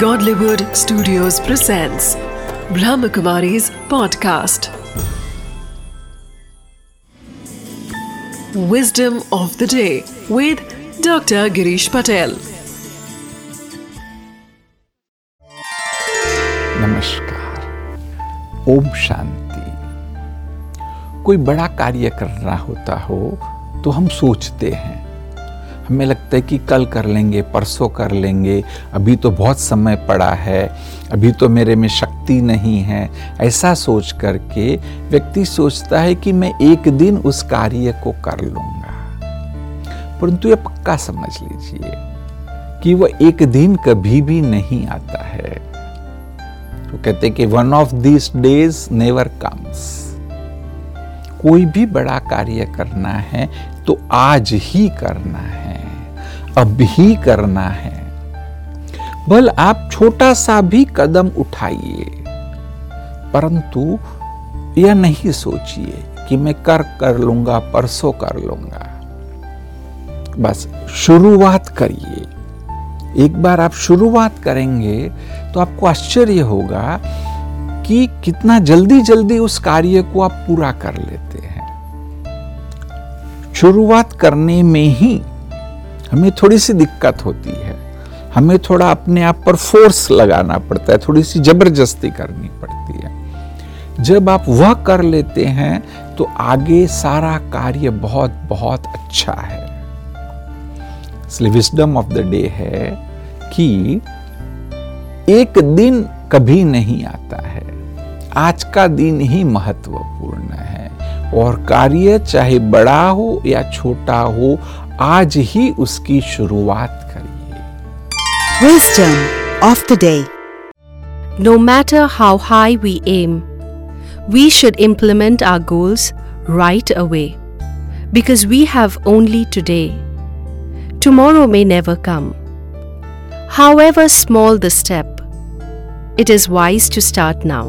Godlywood Studios presents Brahmakumari's podcast. Wisdom of the day with Dr. Girish Patel. नमस्कार ओम शांति कोई बड़ा कार्य करना होता हो तो हम सोचते हैं हमें लगता है कि कल कर लेंगे, परसों कर लेंगे। अभी तो बहुत समय पड़ा है, अभी तो मेरे में शक्ति नहीं है। ऐसा सोच करके व्यक्ति सोचता है कि मैं एक दिन उस कार्य को कर लूँगा। परंतु यह पक्का समझ लीजिए कि वह एक दिन कभी भी नहीं आता है। तो कहते कि one of these days never comes कोई भी बड़ा कार्य करना है तो आज ही करना है। ही करना है। बल आप छोटा सा भी कदम उठाइए। परंतु यह नहीं सोचिए कि मैं कर कर लूँगा, परसों कर लूँगा। बस शुरुआत करिए। एक बार आप शुरुआत करेंगे तो आपको आश्चर्य होगा कि कितना जल्दी जल्दी उस कार्य को आप पूरा कर लेते हैं। शुरुआत करने में ही हमें थोड़ी सी दिक्कत होती है। हमें थोड़ा अपने आप पर फोर्स लगाना पड़ता है, थोड़ी सी ज़बरदस्ती करनी पड़ती है। जब आप वह कर लेते हैं तो आगे सारा कार्य बहुत बहुत अच्छा है। इसलिए विस्डम ऑफ़ द डे है कि एक दिन कभी नहीं आता है। आज का दिन ही महत्वपूर्ण है। और कार्य चाहे बड़ा हो या छोटा हो आज ही उसकी शुरुआत करिए Wisdom of the day. No matter how high we aim, we should implement our goals right away because we have only today. Tomorrow may never come. However small the step, it is wise to start now.